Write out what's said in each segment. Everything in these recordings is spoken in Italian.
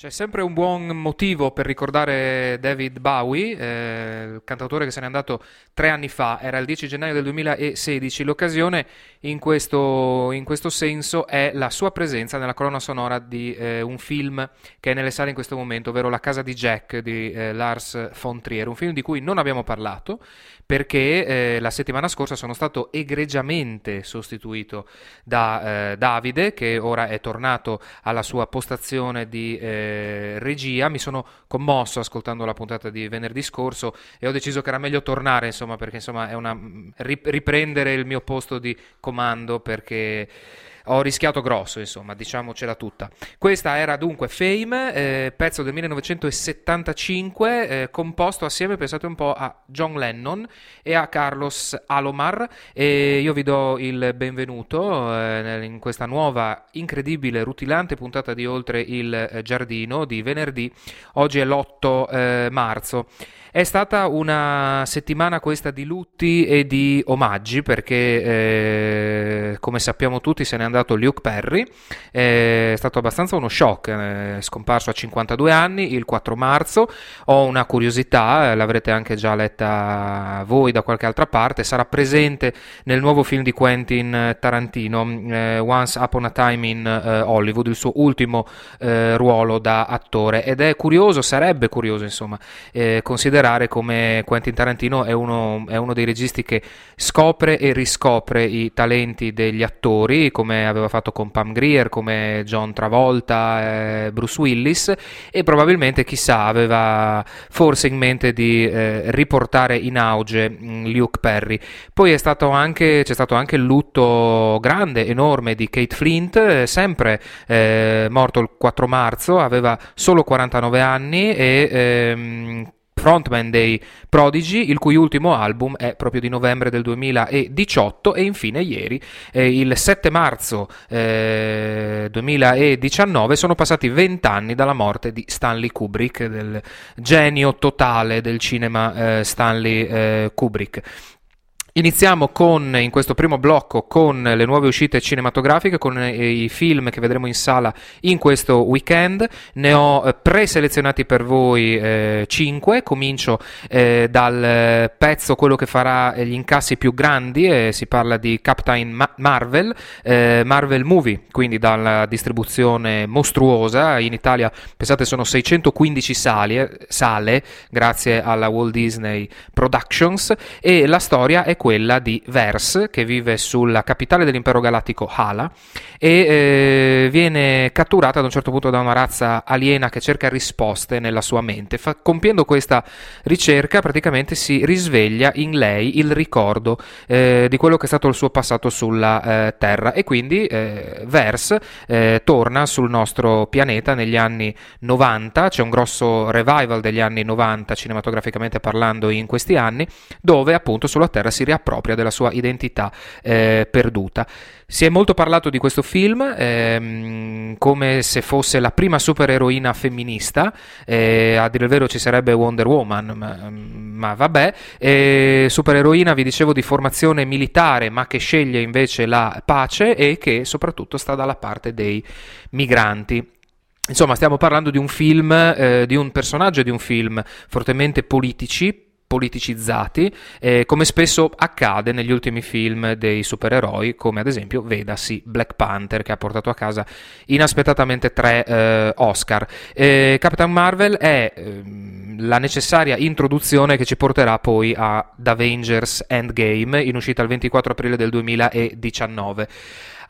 C'è sempre un buon motivo per ricordare David Bowie, eh, il cantautore che se n'è andato tre anni fa, era il 10 gennaio del 2016. L'occasione in questo, in questo senso è la sua presenza nella colonna sonora di eh, un film che è nelle sale in questo momento, ovvero La casa di Jack di eh, Lars von Trier, un film di cui non abbiamo parlato perché eh, la settimana scorsa sono stato egregiamente sostituito da eh, Davide, che ora è tornato alla sua postazione di eh, regia. Mi sono commosso ascoltando la puntata di venerdì scorso e ho deciso che era meglio tornare, insomma, perché insomma è una riprendere il mio posto di comando perché ho rischiato grosso, insomma, diciamocela tutta. Questa era dunque Fame, eh, pezzo del 1975, eh, composto assieme, pensate un po', a John Lennon e a Carlos Alomar. E io vi do il benvenuto eh, in questa nuova, incredibile, rutilante puntata di Oltre il eh, Giardino di venerdì. Oggi è l'8 eh, marzo. È stata una settimana questa di lutti e di omaggi perché, eh, come sappiamo tutti, se n'è andato Luke Perry. È stato abbastanza uno shock, è scomparso a 52 anni il 4 marzo. Ho una curiosità, l'avrete anche già letta voi da qualche altra parte. Sarà presente nel nuovo film di Quentin Tarantino, eh, Once Upon a Time in eh, Hollywood, il suo ultimo eh, ruolo da attore. Ed è curioso, sarebbe curioso, insomma, eh, considerare come Quentin Tarantino è uno, è uno, dei registi che scopre e riscopre i talenti degli attori, come aveva fatto con Pam Grier, come John Travolta, eh, Bruce Willis, e probabilmente, chissà, aveva forse in mente di eh, riportare in auge mh, mm, Luke Perry. Poi stato anche, c'è stato anche il lutto grande, enorme di Kate Flint, eh, sempre eh, morto il 4 marzo, aveva solo 49 anni e ehm, frontman dei Prodigy, il cui ultimo album è proprio di novembre del 2018 e infine ieri, eh, il 7 marzo eh, 2019, sono passati vent'anni dalla morte di Stanley Kubrick, del genio totale del cinema eh, Stanley eh, Kubrick. Iniziamo con, in questo primo blocco con le nuove uscite cinematografiche, con eh, i film che vedremo in sala in questo weekend. Ne ho eh, preselezionati per voi eh, 5. Comincio eh, dal pezzo, quello che farà gli incassi più grandi, eh, si parla di Captain Ma- Marvel, eh, Marvel Movie, quindi dalla distribuzione mostruosa. In Italia, pensate, sono 615 sale, sale grazie alla Walt Disney Productions e la storia è quella di Vers, che vive sulla capitale dell'impero galattico Hala e eh, viene catturata ad un certo punto da una razza aliena che cerca risposte nella sua mente. Fa, compiendo questa ricerca praticamente si risveglia in lei il ricordo eh, di quello che è stato il suo passato sulla eh, Terra e quindi eh, Vers eh, torna sul nostro pianeta negli anni 90, c'è un grosso revival degli anni 90 cinematograficamente parlando in questi anni, dove appunto sulla Terra si riappropria della sua identità eh, perduta. Si è molto parlato di questo film ehm, come se fosse la prima supereroina femminista, eh, a dire il vero ci sarebbe Wonder Woman, ma, ma vabbè, eh, supereroina vi dicevo di formazione militare ma che sceglie invece la pace e che soprattutto sta dalla parte dei migranti. Insomma, stiamo parlando di un film, eh, di un personaggio di un film fortemente politici, politicizzati, eh, come spesso accade negli ultimi film dei supereroi, come ad esempio vedasi Black Panther, che ha portato a casa inaspettatamente tre eh, Oscar. Eh, Capitan Marvel è ehm, la necessaria introduzione che ci porterà poi ad Avengers Endgame, in uscita il 24 aprile del 2019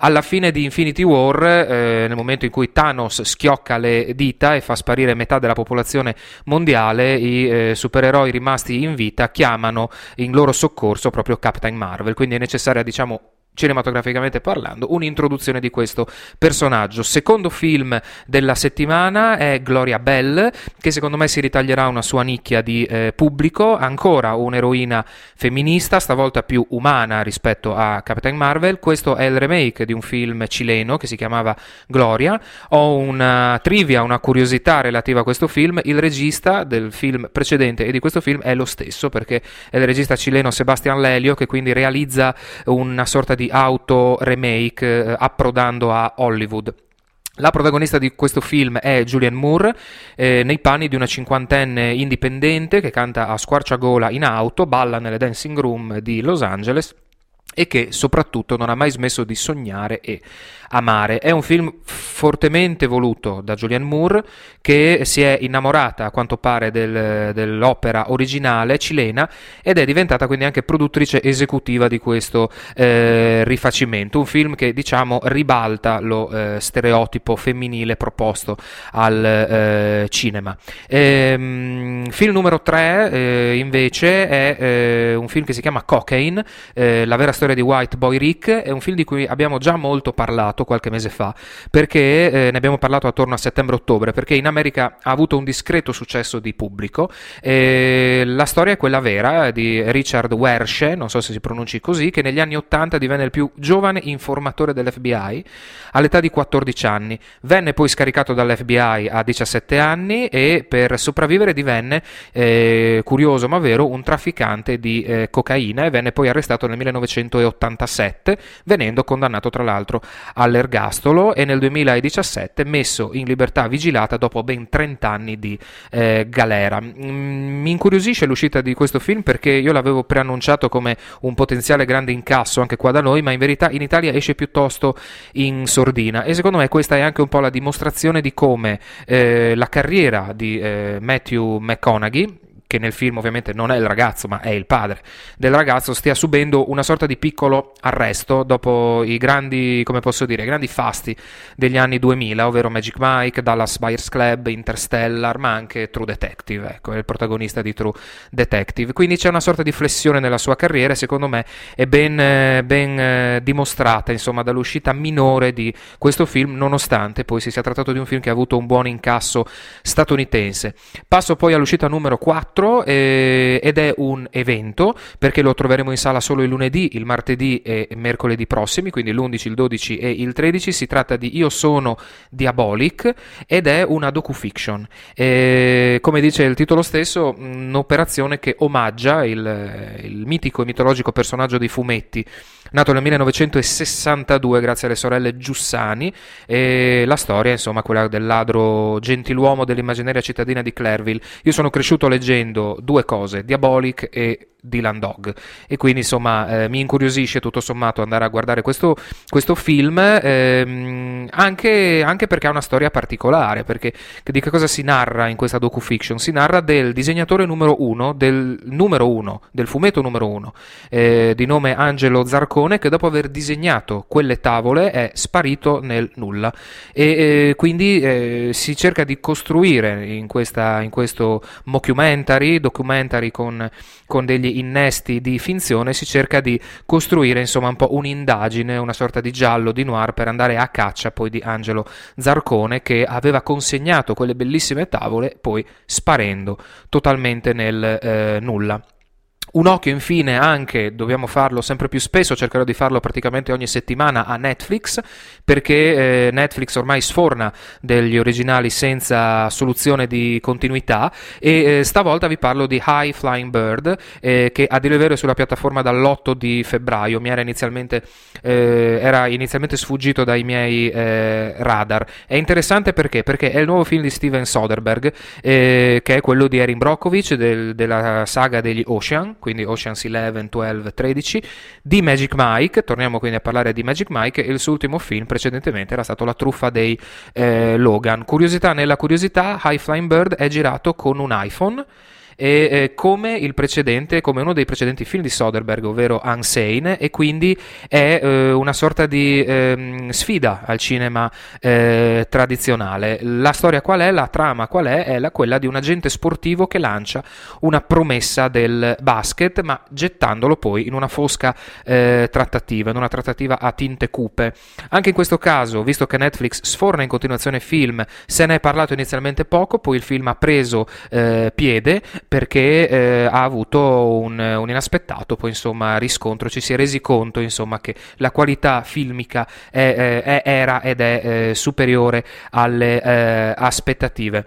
alla fine di Infinity War, eh, nel momento in cui Thanos schiocca le dita e fa sparire metà della popolazione mondiale, i eh, supereroi rimasti in vita chiamano in loro soccorso proprio Captain Marvel. Quindi è necessaria, diciamo, cinematograficamente parlando, un'introduzione di questo personaggio. Secondo film della settimana è Gloria Bell, che secondo me si ritaglierà una sua nicchia di eh, pubblico, ancora un'eroina femminista, stavolta più umana rispetto a Captain Marvel. Questo è il remake di un film cileno che si chiamava Gloria. Ho una trivia, una curiosità relativa a questo film. Il regista del film precedente e di questo film è lo stesso, perché è il regista cileno Sebastian Lelio, che quindi realizza una sorta di auto remake eh, approdando a Hollywood. La protagonista di questo film è Julianne Moore, eh, nei panni di una cinquantenne indipendente che canta a squarciagola in auto, balla nelle dancing room di Los Angeles e che soprattutto non ha mai smesso di sognare e amare. È un film fortemente voluto da Julianne Moore che si è innamorata a quanto pare del, dell'opera originale cilena ed è diventata quindi anche produttrice esecutiva di questo eh, rifacimento. Un film che diciamo ribalta lo eh, stereotipo femminile proposto al eh, cinema. Ehm, film numero 3 eh, invece è eh, un film che si chiama Cocaine, eh, la vera di White Boy Rick, è un film di cui abbiamo già molto parlato qualche mese fa, perché eh, ne abbiamo parlato attorno a settembre-ottobre, perché in America ha avuto un discreto successo di pubblico. Eh, la storia è quella vera di Richard Wershe, non so se si pronunci così, che negli anni 80 divenne il più giovane informatore dell'FBI all'età di 14 anni. Venne poi scaricato dall'FBI a 17 anni e per sopravvivere divenne, eh, curioso ma vero, un trafficante di eh, cocaina e venne poi arrestato nel 1900 1987, venendo condannato tra l'altro all'ergastolo e nel 2017 messo in libertà vigilata dopo ben 30 anni di eh, galera. Mm, mi incuriosisce l'uscita di questo film perché io l'avevo preannunciato come un potenziale grande incasso anche qua da noi, ma in verità in Italia esce piuttosto in sordina e secondo me questa è anche un po' la dimostrazione di come eh, la carriera di eh, Matthew McConaughey che nel film ovviamente non è il ragazzo ma è il padre del ragazzo, stia subendo una sorta di piccolo arresto dopo i grandi, come posso dire, grandi fasti degli anni 2000, ovvero Magic Mike, Dallas Buyers Club, Interstellar, ma anche True Detective, ecco, è il protagonista di True Detective. Quindi c'è una sorta di flessione nella sua carriera e secondo me è ben, eh, ben eh, dimostrata, insomma, dall'uscita minore di questo film, nonostante poi si sia trattato di un film che ha avuto un buon incasso statunitense. Passo poi all'uscita numero 4 4 eh, ed è un evento perché lo troveremo in sala solo il lunedì, il martedì e mercoledì prossimi, quindi l'11, il 12 e il 13. Si tratta di Io sono Diabolic ed è una docufiction. Eh, come dice il titolo stesso, un'operazione che omaggia il, il mitico e mitologico personaggio dei fumetti nato nel 1962 grazie alle sorelle Giussani. E la storia insomma quella del ladro gentiluomo dell'immaginaria cittadina di Clairville. Io sono cresciuto leggendo due cose Diabolic e Dylan Dog. E quindi insomma eh, mi incuriosisce tutto sommato andare a guardare questo, questo film ehm, anche, anche, perché ha una storia particolare perché di che cosa si narra in questa docufiction? Si narra del disegnatore numero uno del numero uno del fumetto numero uno eh, di nome Angelo Zarcone che dopo aver disegnato quelle tavole è sparito nel nulla e eh, quindi eh, si cerca di costruire in, questa, in questo mockumentary documentary con, con degli innesti di finzione si cerca di costruire insomma un po' un'indagine, una sorta di giallo di noir per andare a caccia poi di Angelo Zarcone che aveva consegnato quelle bellissime tavole poi sparendo totalmente nel eh, nulla. Un occhio infine anche, dobbiamo farlo sempre più spesso, cercherò di farlo praticamente ogni settimana a Netflix, perché eh, Netflix ormai sforna degli originali senza soluzione di continuità e eh, stavolta vi parlo di High Flying Bird, eh, che a dire vero è sulla piattaforma dall'8 di febbraio, mi era inizialmente, eh, era inizialmente sfuggito dai miei eh, radar. È interessante perché? Perché è il nuovo film di Steven Soderbergh, eh, che è quello di Erin Brockovich, del, della saga degli Ocean, quindi Oceans 11, 12, 13, di Magic Mike, torniamo quindi a parlare di Magic Mike, e il suo ultimo film precedentemente era stato La truffa dei eh, Logan. Curiosità nella curiosità, High Flying Bird è girato con un iPhone e, eh, come il precedente, come uno dei precedenti film di Soderbergh, ovvero Unsane, e quindi è eh, una sorta di eh, sfida al cinema eh, tradizionale. La storia qual è? La trama qual è? È la, quella di un agente sportivo che lancia una promessa del basket, ma gettandolo poi in una fosca eh, trattativa, in una trattativa a tinte cupe. Anche in questo caso, visto che Netflix sforna in continuazione film, se ne è parlato inizialmente poco, poi il film ha preso eh, piede, perché eh, ha avuto un, un, inaspettato poi, insomma, riscontro, ci si è resi conto insomma, che la qualità filmica è, è, era ed è eh, superiore alle eh, aspettative.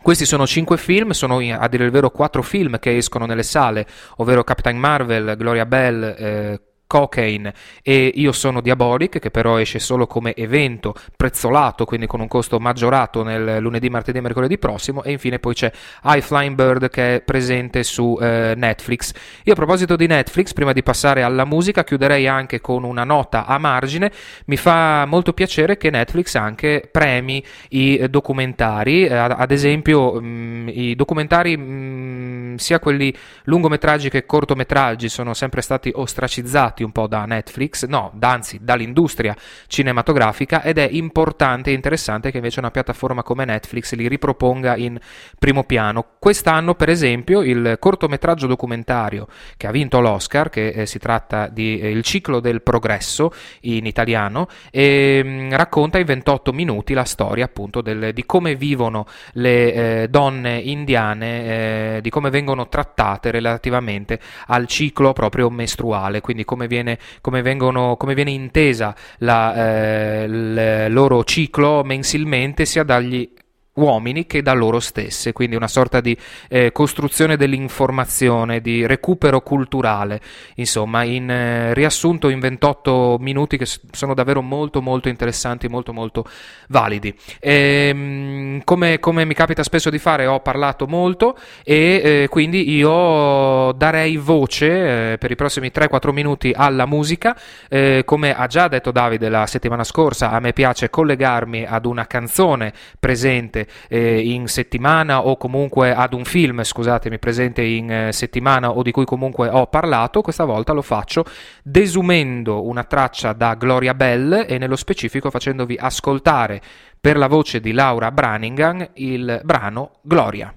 Questi sono cinque film, sono a dire il vero quattro film che escono nelle sale, ovvero Captain Marvel, Gloria Bell, eh, Cocaine e Io sono Diabolic, che però esce solo come evento prezzolato, quindi con un costo maggiorato nel lunedì, martedì e mercoledì prossimo. E infine poi c'è High Flying Bird che è presente su eh, Netflix. Io a proposito di Netflix, prima di passare alla musica, chiuderei anche con una nota a margine. Mi fa molto piacere che Netflix anche premi i documentari, eh, ad esempio mh, mm, i documentari mh, mm, sia quelli lungometraggi che cortometraggi sono sempre stati ostracizzati un po' da Netflix, no, anzi dall'industria cinematografica ed è importante e interessante che invece una piattaforma come Netflix li riproponga in primo piano. Quest'anno, per esempio, il cortometraggio documentario che ha vinto l'Oscar, che eh, si tratta di eh, Il ciclo del progresso in italiano, e, mh, mm, racconta in 28 minuti la storia appunto del, di come vivono le eh, donne indiane, eh, di come vengono trattate relativamente al ciclo proprio mestruale, quindi come viene, come vengono, come viene intesa la, eh, il loro ciclo mensilmente sia dagli uomini che da loro stesse, quindi una sorta di eh, costruzione dell'informazione, di recupero culturale, insomma, in eh, riassunto in 28 minuti che sono davvero molto molto interessanti, molto molto validi. E, ehm, come, come, mi capita spesso di fare, ho parlato molto e eh, quindi io darei voce eh, per i prossimi 3-4 minuti alla musica, eh, come ha già detto Davide la settimana scorsa, a me piace collegarmi ad una canzone presente eh, in settimana o comunque ad un film, scusatemi, presente in eh, settimana o di cui comunque ho parlato, questa volta lo faccio desumendo una traccia da Gloria Bell e nello specifico facendovi ascoltare per la voce di Laura Branningham il brano Gloria.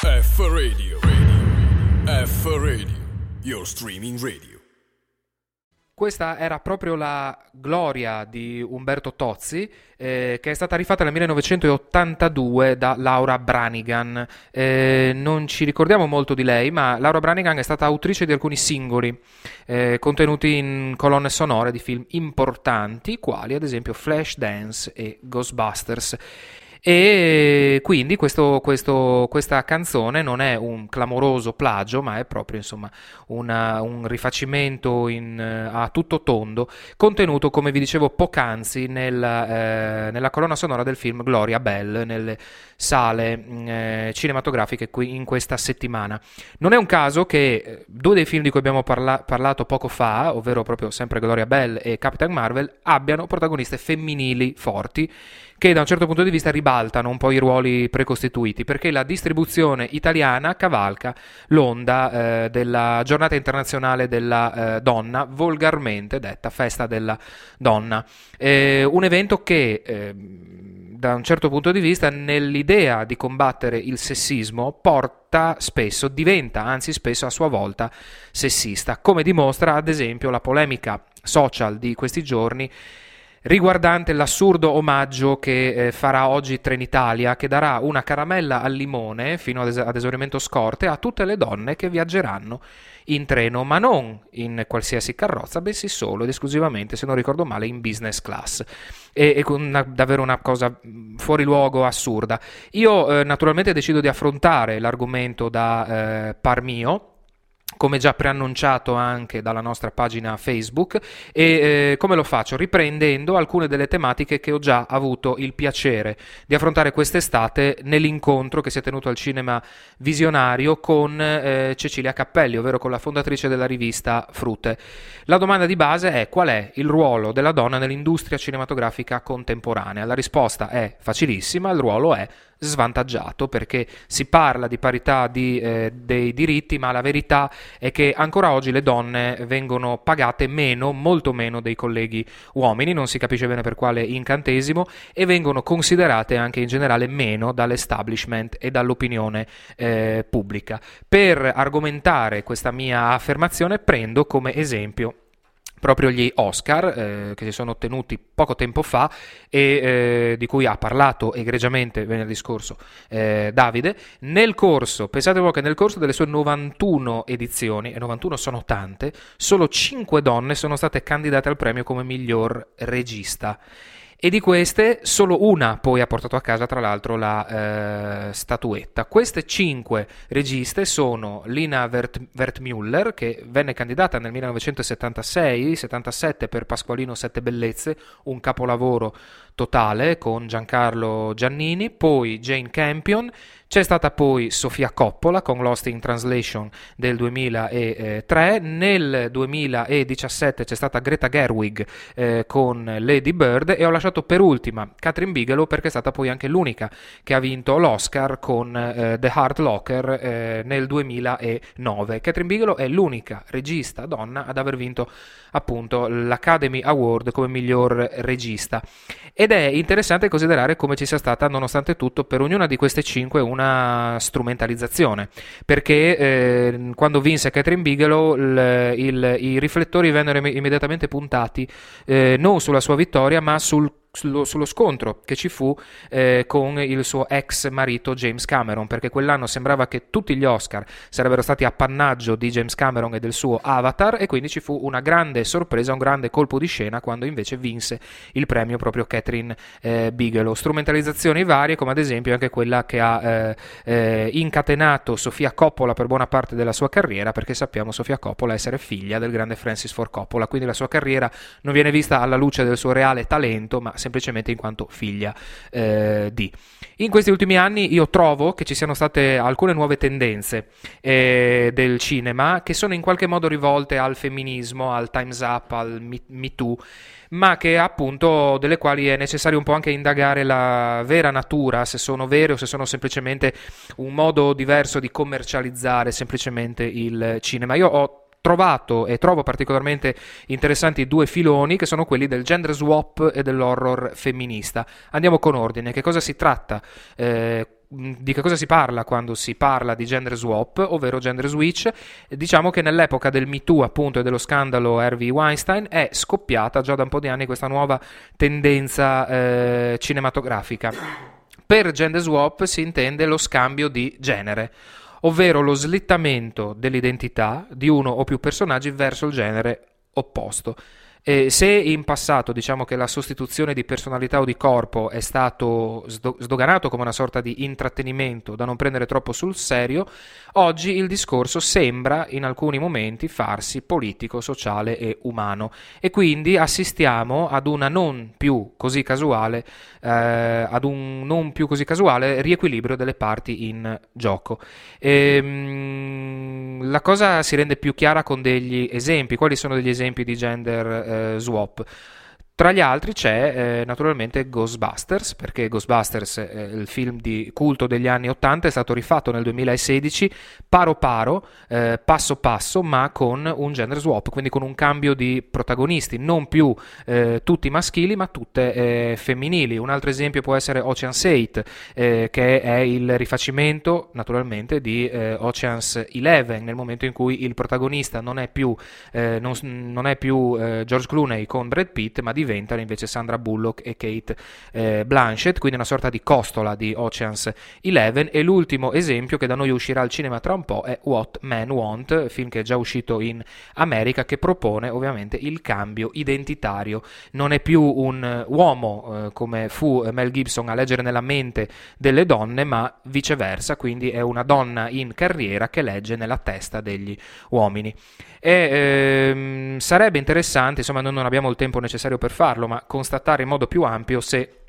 F Radio, radio. F Radio, your streaming radio. Questa era proprio la gloria di Umberto Tozzi, eh, che è stata rifatta nel 1982 da Laura Branigan. Eh, non ci ricordiamo molto di lei, ma Laura Branigan è stata autrice di alcuni singoli eh, contenuti in colonne sonore di film importanti, quali ad esempio Flashdance e Ghostbusters. E quindi questo, questo, questa canzone non è un clamoroso plagio, ma è proprio insomma, una, un rifacimento in, a tutto tondo, contenuto, come vi dicevo poc'anzi, nella, eh, nella colonna sonora del film Gloria Bell, nelle sale mm, eh, cinematografiche qui in questa settimana. Non è un caso che eh, due dei film di cui abbiamo parla- parlato poco fa, ovvero proprio sempre Gloria Bell e Capitan Marvel, abbiano protagoniste femminili forti che da un certo punto di vista ribaltano un po' i ruoli precostituiti, perché la distribuzione italiana cavalca l'onda eh, della giornata internazionale della eh, donna, volgarmente detta festa della donna. Eh, un evento che ehm, da un certo punto di vista nell'idea di combattere il sessismo porta spesso, diventa anzi spesso a sua volta sessista, come dimostra ad esempio la polemica social di questi giorni riguardante l'assurdo omaggio che eh, farà oggi Trenitalia, che darà una caramella al limone fino ad, es- ad, esaurimento scorte a tutte le donne che viaggeranno in treno, ma non in qualsiasi carrozza, bensì solo ed esclusivamente, se non ricordo male, in business class. Una, davvero una cosa mm, fuori luogo, assurda. Io eh, naturalmente decido di affrontare l'argomento da eh, par mio come già preannunciato anche dalla nostra pagina Facebook e eh, come lo faccio? Riprendendo alcune delle tematiche che ho già avuto il piacere di affrontare quest'estate nell'incontro che si è tenuto al cinema visionario con eh, Cecilia Cappelli, ovvero con la fondatrice della rivista Frutte. La domanda di base è qual è il ruolo della donna nell'industria cinematografica contemporanea? La risposta è facilissima, il ruolo è svantaggiato perché si parla di parità di, eh, dei diritti, ma la verità è che ancora oggi le donne vengono pagate meno, molto meno dei colleghi uomini, non si capisce bene per quale incantesimo, e vengono considerate anche in generale meno dall'establishment e dall'opinione eh, pubblica. Per argomentare questa mia affermazione prendo come esempio proprio gli Oscar eh, che si sono ottenuti poco tempo fa e eh, di cui ha parlato egregiamente venerdì scorso eh, Davide. Nel corso, pensate voi che nel corso delle sue 91 edizioni, e 91 sono tante, solo 5 donne sono state candidate al premio come miglior regista e di queste solo una poi ha portato a casa tra l'altro la eh, statuetta. Queste cinque registe sono Lina Wert- Wertmüller che venne candidata nel 1976-77 per Pasqualino Sette Bellezze, un capolavoro totale con Giancarlo Giannini, poi Jane Campion c'è stata poi Sofia Coppola con Lost in Translation del 2003, nel 2017 c'è stata Greta Gerwig eh, con Lady Bird. E ho lasciato per ultima Catherine Bigelow perché è stata poi anche l'unica che ha vinto l'Oscar con eh, The Heart Locker eh, nel 2009. Catherine Bigelow è l'unica regista donna ad aver vinto appunto l'Academy Award come miglior regista. Ed è interessante considerare come ci sia stata nonostante tutto per ognuna di queste cinque una una strumentalizzazione, perché eh, quando vinse Catherine Bigelow il, il, i riflettori vennero immediatamente puntati eh, non sulla sua vittoria, ma sul sullo, sullo, scontro che ci fu eh, con il suo ex marito James Cameron, perché quell'anno sembrava che tutti gli Oscar sarebbero stati appannaggio di James Cameron e del suo Avatar e quindi ci fu una grande sorpresa, un grande colpo di scena quando invece vinse il premio proprio Catherine eh, Bigelow. Strumentalizzazioni varie, come ad esempio anche quella che ha eh, eh incatenato Sofia Coppola per buona parte della sua carriera, perché sappiamo Sofia Coppola essere figlia del grande Francis Ford Coppola, quindi la sua carriera non viene vista alla luce del suo reale talento, ma semplicemente in quanto figlia eh, di. In questi ultimi anni io trovo che ci siano state alcune nuove tendenze eh, del cinema che sono in qualche modo rivolte al femminismo, al Time's Up, al Me, Too ma che appunto delle quali è necessario un po' anche indagare la vera natura, se sono vere o se sono semplicemente un modo diverso di commercializzare semplicemente il cinema. Io ho trovato e trovo particolarmente interessanti due filoni che sono quelli del gender swap e dell'horror femminista. Andiamo con ordine, che cosa si tratta? Eh, di che cosa si parla quando si parla di gender swap, ovvero gender switch? Diciamo che nell'epoca del Me Too, appunto, e dello scandalo Harvey Weinstein è scoppiata già da un po' di anni questa nuova tendenza eh, cinematografica. Per gender swap si intende lo scambio di genere ovvero lo slittamento dell'identità di uno o più personaggi verso il genere opposto. E se in passato diciamo che la sostituzione di personalità o di corpo è stato sdoganato come una sorta di intrattenimento da non prendere troppo sul serio, oggi il discorso sembra in alcuni momenti farsi politico, sociale e umano e quindi assistiamo ad una non più così casuale eh, ad un non più così casuale riequilibrio delle parti in gioco. Ehm, la cosa si rende più chiara con degli esempi. Quali sono degli esempi di gender eh, swap? Tra gli altri c'è eh, naturalmente Ghostbusters, perché Ghostbusters, eh, il film di culto degli anni 80, è stato rifatto nel 2016 paro paro, eh, passo passo, ma con un gender swap, quindi con un cambio di protagonisti, non più eh, tutti maschili, ma tutte eh, femminili. Un altro esempio può essere Ocean's 8, eh, che è il rifacimento naturalmente di Ocean's 11, nel momento in cui il protagonista non è più, non, non è più George Clooney con Brad Pitt, ma di diventano invece Sandra Bullock e Kate eh, Blanchett, quindi una sorta di costola di Oceans 11 e l'ultimo esempio che da noi uscirà al cinema tra un po' è What Men Want, film che è già uscito in America che propone ovviamente il cambio identitario, non è più un uomo eh, come fu Mel Gibson a leggere nella mente delle donne, ma viceversa, quindi è una donna in carriera che legge nella testa degli uomini. E ehm, sarebbe interessante, insomma, noi non abbiamo il tempo necessario per farlo, ma constatare in modo più ampio se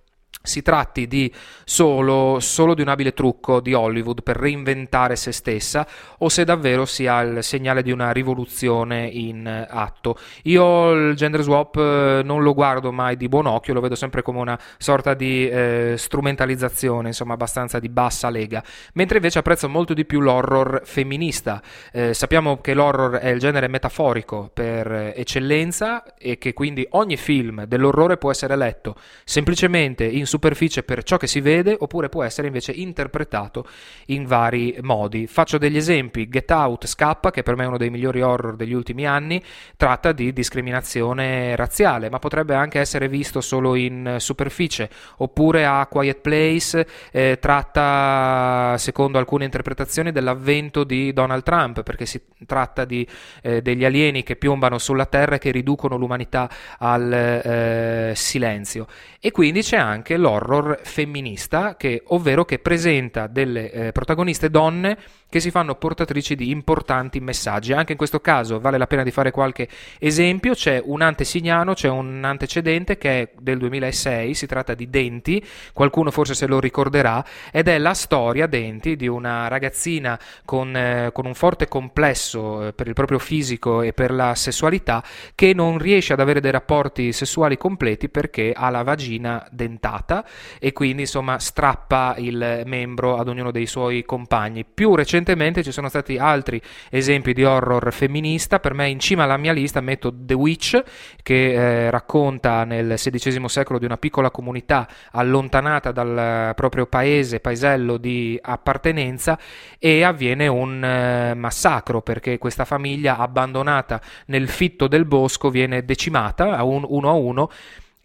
si tratti di solo, solo, di un abile trucco di Hollywood per reinventare se stessa o se davvero sia il segnale di una rivoluzione in atto. Io il gender swap eh, non lo guardo mai di buon occhio, lo vedo sempre come una sorta di eh, strumentalizzazione, insomma abbastanza di bassa lega, mentre invece apprezzo molto di più l'horror femminista. Eh, sappiamo che l'horror è il genere metaforico per eccellenza e che quindi ogni film dell'orrore può essere letto semplicemente in superficie per ciò che si vede oppure può essere invece interpretato in vari modi. Faccio degli esempi, Get Out Scappa, che per me è uno dei migliori horror degli ultimi anni, tratta di discriminazione razziale, ma potrebbe anche essere visto solo in superficie, oppure A Quiet Place eh, tratta, secondo alcune interpretazioni, dell'avvento di Donald Trump, perché si tratta di, eh, degli alieni che piombano sulla Terra e che riducono l'umanità al eh, silenzio. E quindi c'è anche l'horror femminista, che, ovvero che presenta delle eh, protagoniste donne che si fanno portatrici di importanti messaggi. Anche in questo caso vale la pena di fare qualche esempio, c'è un antesignano, c'è un antecedente che è del 2006, si tratta di Denti, qualcuno forse se lo ricorderà, ed è la storia, Denti, di una ragazzina con, eh, con un forte complesso eh, per il proprio fisico e per la sessualità che non riesce ad avere dei rapporti sessuali completi perché ha la vagina dentata e quindi insomma strappa il membro ad ognuno dei suoi compagni. Più recentemente ci sono stati altri esempi di horror femminista, per me in cima alla mia lista metto The Witch, che eh, racconta nel XVI secolo di una piccola comunità allontanata dal proprio paese, paesello di appartenenza e avviene un eh, massacro perché questa famiglia abbandonata nel fitto del bosco viene decimata a un, uno a uno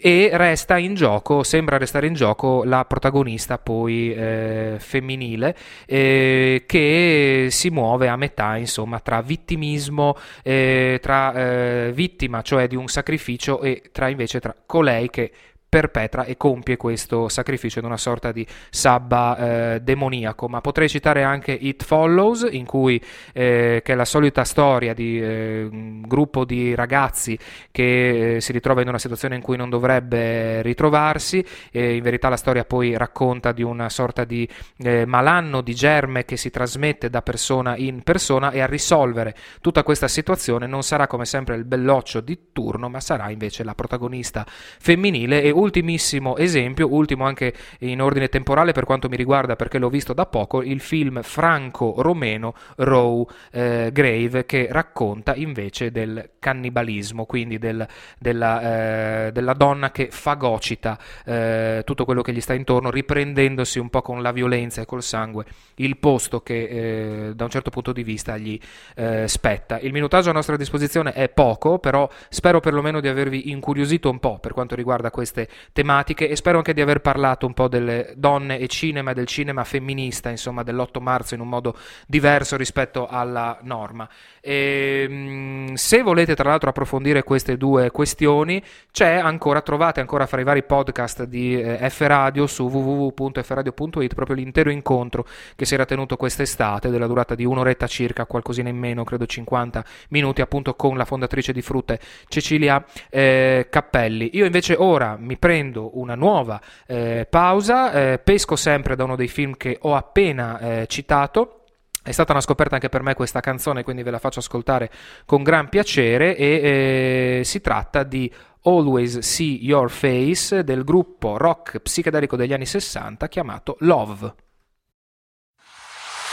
e resta in gioco, sembra restare in gioco la protagonista poi eh, femminile eh, che si muove a metà insomma tra vittimismo, eh, tra eh, vittima cioè di un sacrificio e tra invece tra colei che perpetra e compie questo sacrificio in una sorta di sabba eh, demoniaco. Ma potrei citare anche It Follows, in cui, eh, che è la solita storia di eh, un gruppo di ragazzi che eh, si ritrova in una situazione in cui non dovrebbe ritrovarsi. in verità la storia poi racconta di una sorta di eh, malanno di germe che si trasmette da persona in persona e a risolvere tutta questa situazione non sarà come sempre il belloccio di turno, ma sarà invece la protagonista femminile e ultimissimo esempio, ultimo anche in ordine temporale per quanto mi riguarda perché l'ho visto da poco, il film franco-romeno Row eh, Grave che racconta invece del cannibalismo, quindi del, della, eh, della, donna che fagocita eh, tutto quello che gli sta intorno, riprendendosi un po' con la violenza e col sangue il posto che eh, da un certo punto di vista gli eh, spetta. Il minutaggio a nostra disposizione è poco, però spero perlomeno di avervi incuriosito un po' per quanto riguarda queste tematiche e spero anche di aver parlato un po' delle donne e cinema del cinema femminista, insomma, dell'8 marzo in un modo diverso rispetto alla norma. E, ehm, se volete tra l'altro approfondire queste due questioni, c'è ancora, trovate ancora fra i vari podcast di eh, F Radio su www.fradio.it proprio l'intero incontro che si era tenuto quest'estate della durata di un'oretta circa, qualcosina in meno, credo 50 minuti, appunto con la fondatrice di Frutte Cecilia eh, Cappelli. Io invece ora mi prendo una nuova eh, pausa, eh, pesco sempre da uno dei film che ho appena eh, citato. È stata una scoperta anche per me questa canzone, quindi ve la faccio ascoltare con gran piacere e eh, si tratta di Always See Your Face del gruppo rock psichedelico degli anni 60 chiamato Love.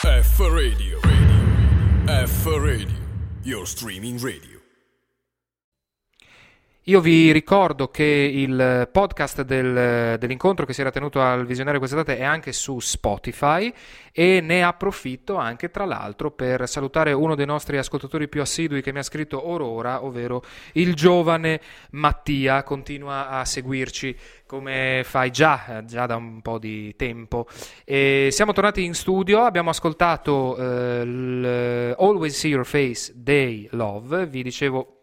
F Radio, radio. F Radio, your streaming radio. Io vi ricordo che il podcast del, dell'incontro che si era tenuto al visionario quest'estate è anche su Spotify e ne approfitto anche tra l'altro per salutare uno dei nostri ascoltatori più assidui che mi ha scritto Aurora, ovvero il giovane Mattia, continua a seguirci come fai già, già da un po' di tempo. E siamo tornati in studio, abbiamo ascoltato uh, Always See Your Face Day Love, vi dicevo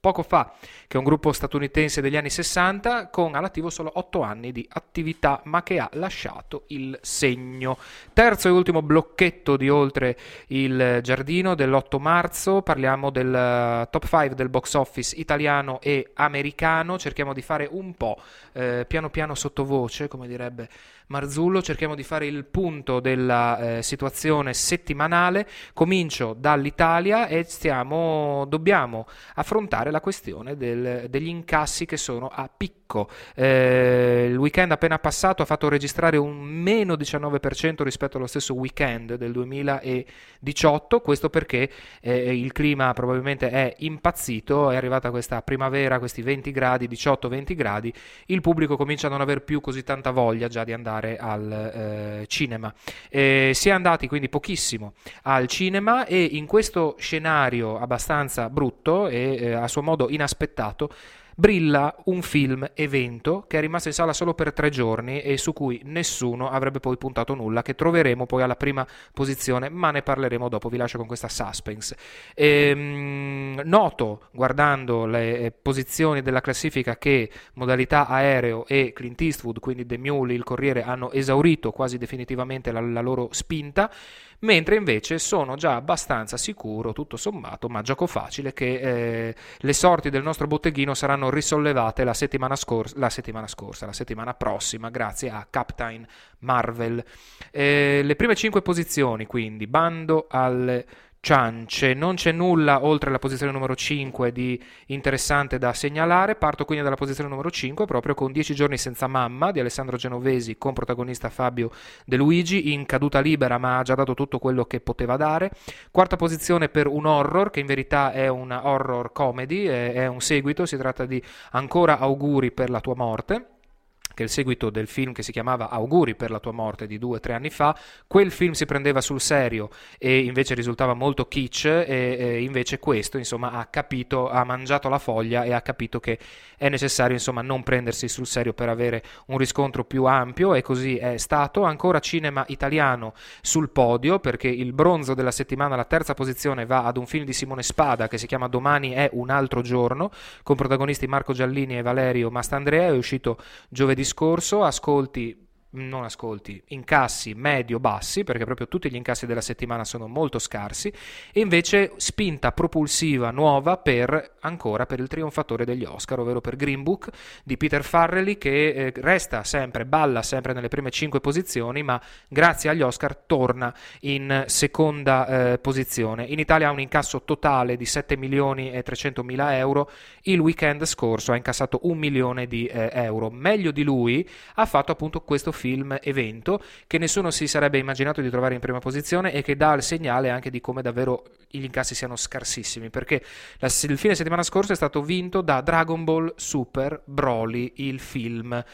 poco fa, che è un gruppo statunitense degli anni 60 con all'attivo solo 8 anni di attività, ma che ha lasciato il segno. Terzo e ultimo blocchetto di oltre il giardino dell'8 marzo, parliamo del uh, top 5 del box office italiano e americano, cerchiamo di fare un po' eh, piano piano sottovoce, come direbbe Marzullo, cerchiamo di fare il punto della eh, situazione settimanale. Comincio dall'Italia e stiamo, dobbiamo affrontare la questione del, degli incassi che sono a picco picco. Eh, il weekend appena passato ha fatto registrare un meno 19% rispetto allo stesso weekend del 2018, questo perché eh, il clima probabilmente è impazzito, è arrivata questa primavera, questi 20 gradi, 18-20 gradi, il pubblico comincia a non aver più così tanta voglia già di andare al eh, cinema. si è andati quindi pochissimo al cinema e in questo scenario abbastanza brutto e eh, a suo modo inaspettato brilla un film evento che è rimasto in sala solo per tre giorni e su cui nessuno avrebbe poi puntato nulla, che troveremo poi alla prima posizione, ma ne parleremo dopo, vi lascio con questa suspense. Ehm, noto, guardando le eh, posizioni della classifica, che modalità aereo e Clint Eastwood, quindi The Mule, il Corriere, hanno esaurito quasi definitivamente la, la loro spinta, mentre invece sono già abbastanza sicuro, tutto sommato, ma gioco facile, che eh, le sorti del nostro botteghino saranno risollevate la settimana, scor- la settimana scorsa, la settimana prossima, grazie a Captain Marvel. Eh, le prime cinque posizioni, quindi, bando alle ciance. Non c'è nulla oltre la posizione numero 5 di interessante da segnalare. Parto quindi dalla posizione numero 5 proprio con 10 giorni senza mamma di Alessandro Genovesi con protagonista Fabio De Luigi in caduta libera ma ha già dato tutto quello che poteva dare. Quarta posizione per un horror che in verità è una horror comedy, è un seguito, si tratta di Ancora auguri per la tua morte che è il seguito del film che si chiamava Auguri per la tua morte di due o tre anni fa, quel film si prendeva sul serio e invece risultava molto kitsch e, e invece questo insomma ha capito, ha mangiato la foglia e ha capito che è necessario insomma non prendersi sul serio per avere un riscontro più ampio. E così è stato. Ancora cinema italiano sul podio perché il bronzo della settimana, la terza posizione va ad un film di Simone Spada che si chiama Domani è un altro giorno con protagonisti Marco Giallini e Valerio Mastandrea, è uscito giovedì discorso, ascolti non ascolti, incassi medio-bassi, perché proprio tutti gli incassi della settimana sono molto scarsi, e invece spinta propulsiva nuova per ancora per il trionfatore degli Oscar, ovvero per Green Book di Peter Farrelly, che eh, resta sempre, balla sempre nelle prime cinque posizioni, ma grazie agli Oscar torna in seconda eh, posizione. In Italia ha un incasso totale di 7 milioni e 300 mila euro, il weekend scorso ha incassato un milione di eh, euro. Meglio di lui ha fatto appunto questo film evento che nessuno si sarebbe immaginato di trovare in prima posizione e che dà il segnale anche di come davvero gli incassi siano scarsissimi perché la, il fine settimana scorso è stato vinto da Dragon Ball Super Broly il film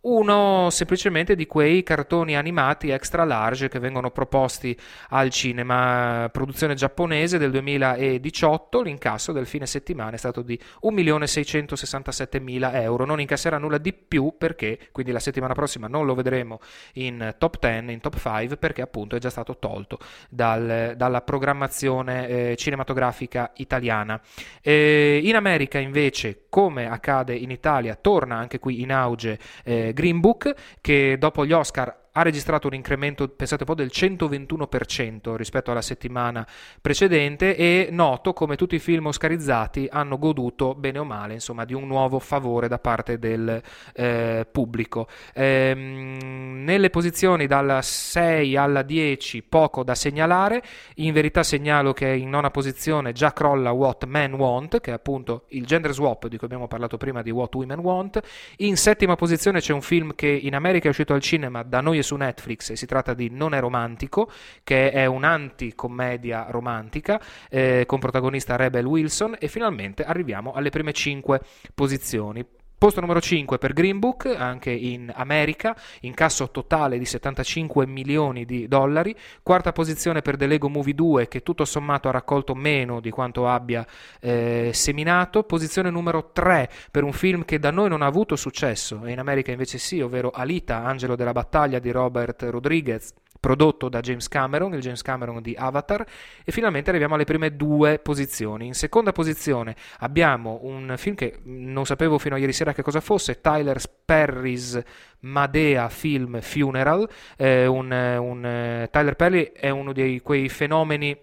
uno semplicemente di quei cartoni animati extra large che vengono proposti al cinema. Produzione giapponese del 2018, l'incasso del fine settimana è stato di 1.667.000 euro. Non incasserà nulla di più perché, quindi la settimana prossima non lo vedremo in top 10, in top 5, perché appunto è già stato tolto dal, dalla programmazione eh, cinematografica italiana. Eh, in America invece, come accade in Italia, torna anche qui in auge eh, Green Book che dopo gli Oscar ha registrato un incremento, pensate un po', del 121% rispetto alla settimana precedente e noto come tutti i film oscarizzati hanno goduto, bene o male, insomma, di un nuovo favore da parte del eh, pubblico. Ehm, nelle posizioni dalla 6 alla 10 poco da segnalare, in verità segnalo che in nona posizione già crolla What Men Want, che è appunto il gender swap di cui abbiamo parlato prima di What Women Want, in settima posizione c'è un film che in America è uscito al cinema, da noi è su Netflix si tratta di Non è romantico, che è un'anticommedia romantica eh, con protagonista Rebel Wilson e finalmente arriviamo alle prime 5 posizioni. Posto numero 5 per Green Book, anche in America, incasso totale di 75 milioni di dollari. Quarta posizione per The Lego Movie 2, che tutto sommato ha raccolto meno di quanto abbia eh, seminato. Posizione numero 3 per un film che da noi non ha avuto successo, e in America invece sì, ovvero Alita, Angelo della battaglia di Robert Rodriguez prodotto da James Cameron, il James Cameron di Avatar, e finalmente arriviamo alle prime due posizioni. In seconda posizione abbiamo un film che non sapevo fino a ieri sera che cosa fosse, Tyler Perry's Madea Film Funeral. Eh, un, un, Tyler Perry è uno di quei fenomeni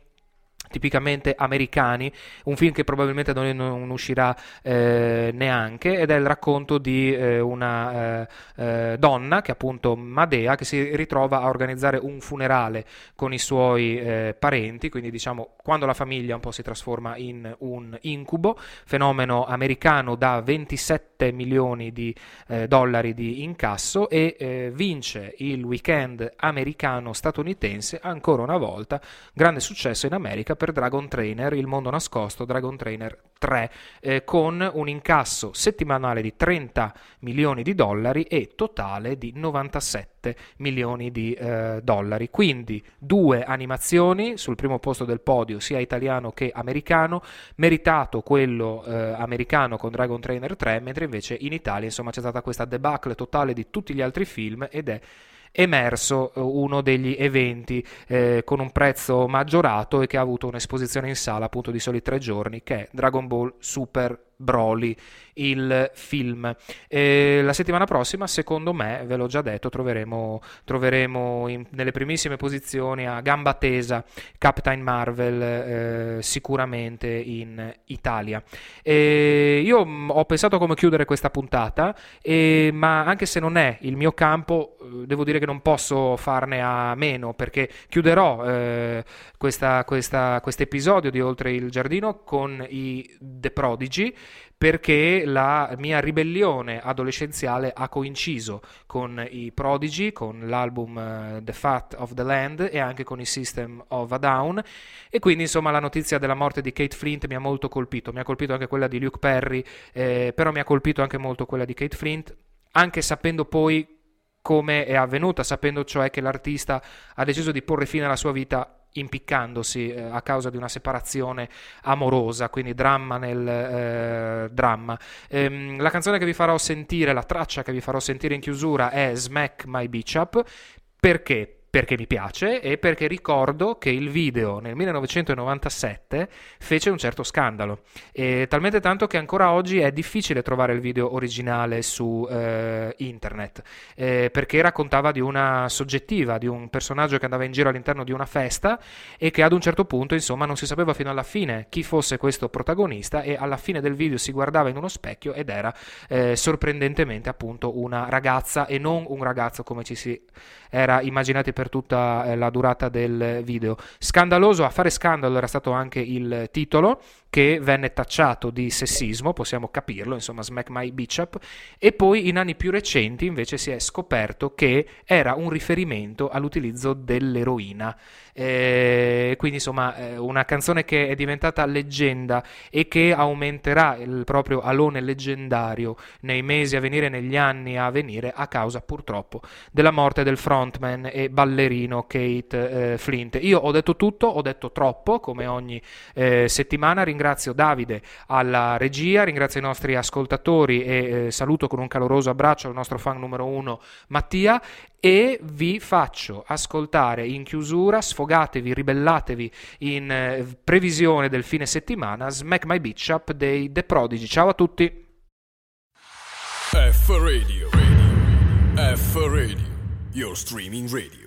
tipicamente americani, un film che probabilmente non, non uscirà eh, neanche ed è il racconto di eh, una eh, eh donna che appunto Madea che si ritrova a organizzare un funerale con i suoi eh, parenti, quindi diciamo quando la famiglia un po' si trasforma in un incubo, fenomeno americano da 27 milioni di eh, dollari di incasso e vince il weekend americano-statunitense ancora una volta, grande successo in America per Dragon Trainer, il mondo nascosto Dragon Trainer 3, eh, con un incasso settimanale di 30 milioni di dollari e totale di 97 milioni di eh, dollari. Quindi due animazioni sul primo posto del podio, sia italiano che americano, meritato quello eh, americano con Dragon Trainer 3, mentre invece in Italia insomma c'è stata questa debacle totale di tutti gli altri film ed è emerso eh, uno degli eventi eh, con un prezzo maggiorato e che ha avuto un'esposizione in sala appunto di soli tre giorni che è Dragon Ball Super Broly, il film. E la settimana prossima, secondo me, ve l'ho già detto, troveremo, troveremo in, nelle primissime posizioni a gamba tesa Captain Marvel eh, sicuramente in Italia. E io ho pensato come chiudere questa puntata, e, ma anche se non è il mio campo, eh, devo dire che non posso farne a meno perché chiuderò eh, questo episodio di Oltre il Giardino con i The Prodigy perché la mia ribellione adolescenziale ha coinciso con i Prodigy, con l'album uh, The Fat of the Land e anche con il System of a Down. E quindi insomma la notizia della morte di Kate Flint mi ha molto colpito, mi ha colpito anche quella di Luke Perry, eh, però mi ha colpito anche molto quella di Kate Flint, anche sapendo poi come è avvenuta, sapendo cioè che l'artista ha deciso di porre fine alla sua vita impiccandosi eh, a causa di una separazione amorosa, quindi dramma nel eh, dramma. Ehm, la canzone che vi farò sentire, la traccia che vi farò sentire in chiusura è Smack My Beach Up. Perché? Perché mi piace e perché ricordo che il video nel 1997 fece un certo scandalo, e talmente tanto che ancora oggi è difficile trovare il video originale su eh, internet, eh, perché raccontava di una soggettiva, di un personaggio che andava in giro all'interno di una festa e che ad un certo punto insomma non si sapeva fino alla fine chi fosse questo protagonista e alla fine del video si guardava in uno specchio ed era eh, sorprendentemente appunto una ragazza e non un ragazzo come ci si era immaginati per tutta eh, la durata del video. Scandaloso, a fare scandalo era stato anche il titolo che venne tacciato di sessismo, possiamo capirlo, insomma Smack My Bitch Up, e poi in anni più recenti invece si è scoperto che era un riferimento all'utilizzo dell'eroina. Eh, quindi insomma eh, una canzone che è diventata leggenda e che aumenterà il proprio alone leggendario nei mesi a venire, negli anni a venire, a causa purtroppo della morte del frontman e ballerino Kate eh, Flint. Io ho detto tutto, ho detto troppo, come ogni eh, settimana. Ringrazio Davide alla regia, ringrazio i nostri ascoltatori e eh, saluto con un caloroso abbraccio il nostro fan numero uno Mattia e vi faccio ascoltare in chiusura, sfogatevi, ribellatevi in eh, previsione del fine settimana, Smack My Beach Up dei The Prodigy. Ciao a tutti! F Radio, radio. F Radio, your streaming radio.